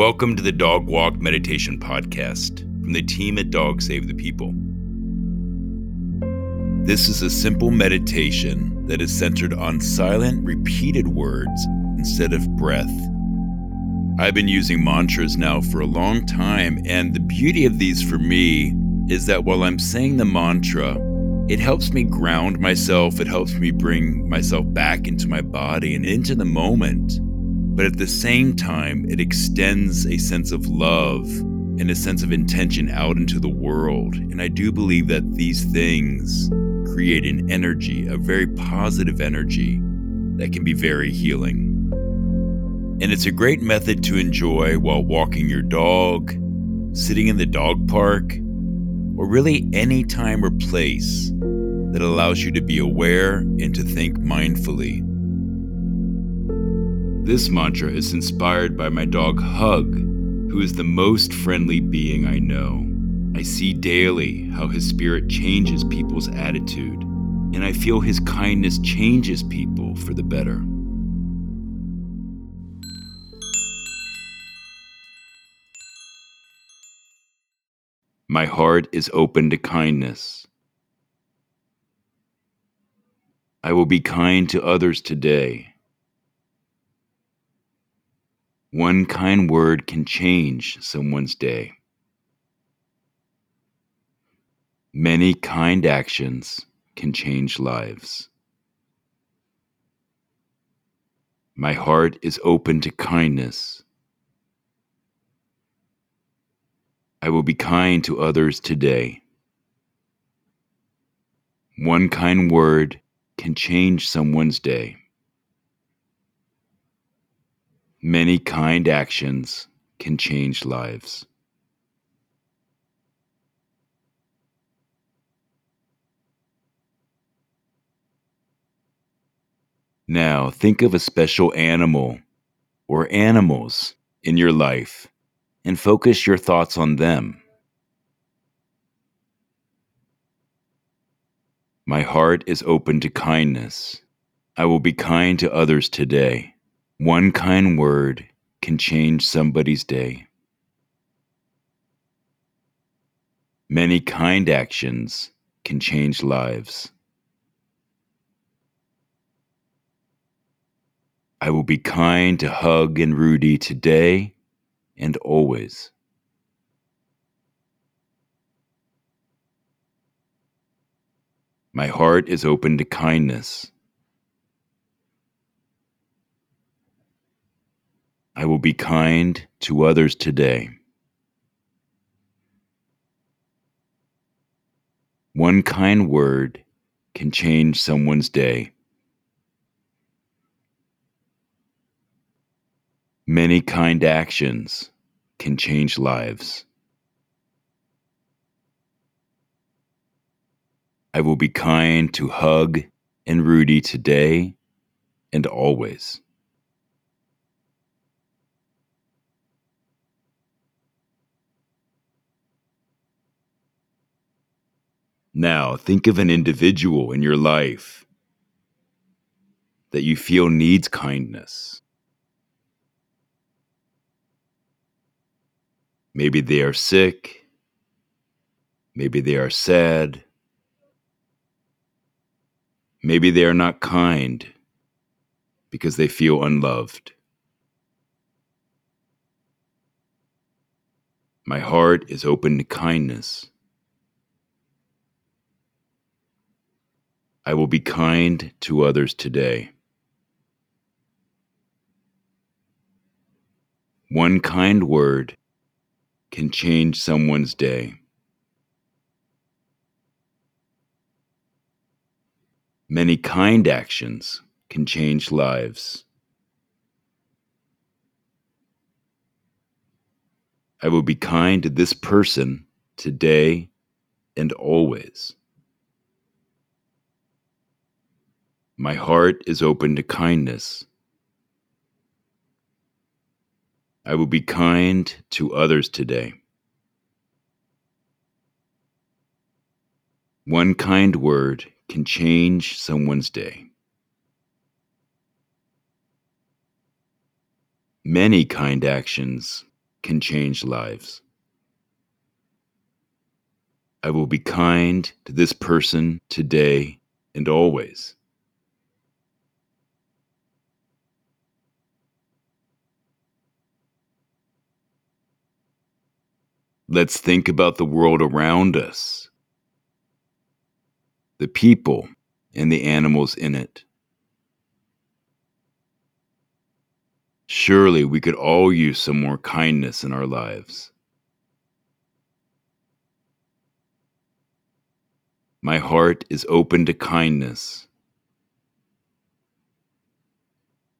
Welcome to the Dog Walk Meditation Podcast from the team at Dog Save the People. This is a simple meditation that is centered on silent, repeated words instead of breath. I've been using mantras now for a long time, and the beauty of these for me is that while I'm saying the mantra, it helps me ground myself, it helps me bring myself back into my body and into the moment. But at the same time, it extends a sense of love and a sense of intention out into the world. And I do believe that these things create an energy, a very positive energy that can be very healing. And it's a great method to enjoy while walking your dog, sitting in the dog park, or really any time or place that allows you to be aware and to think mindfully. This mantra is inspired by my dog Hug, who is the most friendly being I know. I see daily how his spirit changes people's attitude, and I feel his kindness changes people for the better. My heart is open to kindness. I will be kind to others today. One kind word can change someone's day. Many kind actions can change lives. My heart is open to kindness. I will be kind to others today. One kind word can change someone's day. Many kind actions can change lives. Now, think of a special animal or animals in your life and focus your thoughts on them. My heart is open to kindness. I will be kind to others today. One kind word can change somebody's day. Many kind actions can change lives. I will be kind to Hug and Rudy today and always. My heart is open to kindness. I will be kind to others today. One kind word can change someone's day. Many kind actions can change lives. I will be kind to Hug and Rudy today and always. Now, think of an individual in your life that you feel needs kindness. Maybe they are sick. Maybe they are sad. Maybe they are not kind because they feel unloved. My heart is open to kindness. I will be kind to others today. One kind word can change someone's day. Many kind actions can change lives. I will be kind to this person today and always. My heart is open to kindness. I will be kind to others today. One kind word can change someone's day. Many kind actions can change lives. I will be kind to this person today and always. Let's think about the world around us, the people and the animals in it. Surely we could all use some more kindness in our lives. My heart is open to kindness.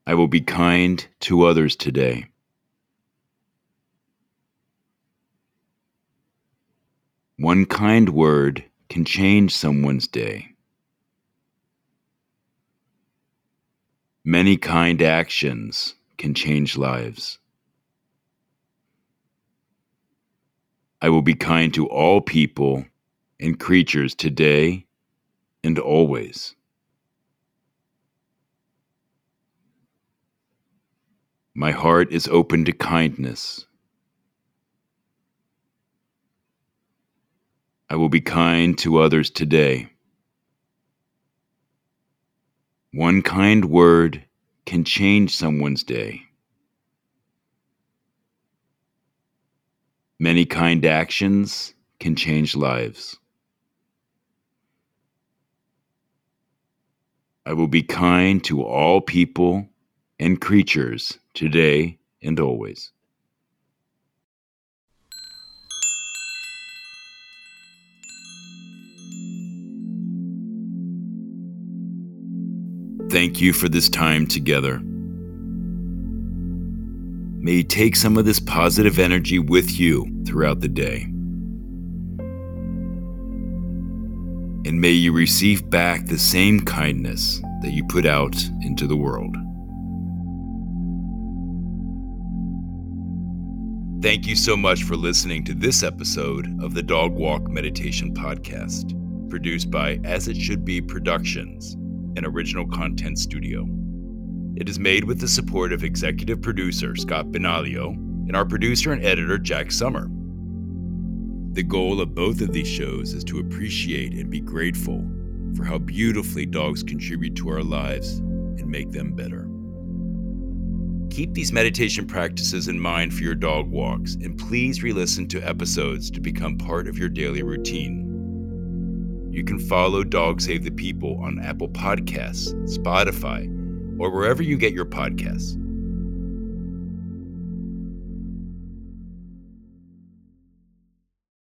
I will be kind to others today. One kind word can change someone's day. Many kind actions can change lives. I will be kind to all people and creatures today and always. My heart is open to kindness. I will be kind to others today. One kind word can change someone's day. Many kind actions can change lives. I will be kind to all people and creatures today and always. Thank you for this time together. May you take some of this positive energy with you throughout the day. And may you receive back the same kindness that you put out into the world. Thank you so much for listening to this episode of the Dog Walk Meditation Podcast, produced by As It Should Be Productions an original content studio. It is made with the support of executive producer Scott Benaglio and our producer and editor Jack Summer. The goal of both of these shows is to appreciate and be grateful for how beautifully dogs contribute to our lives and make them better. Keep these meditation practices in mind for your dog walks, and please re listen to episodes to become part of your daily routine. You can follow Dog Save the People on Apple Podcasts, Spotify, or wherever you get your podcasts.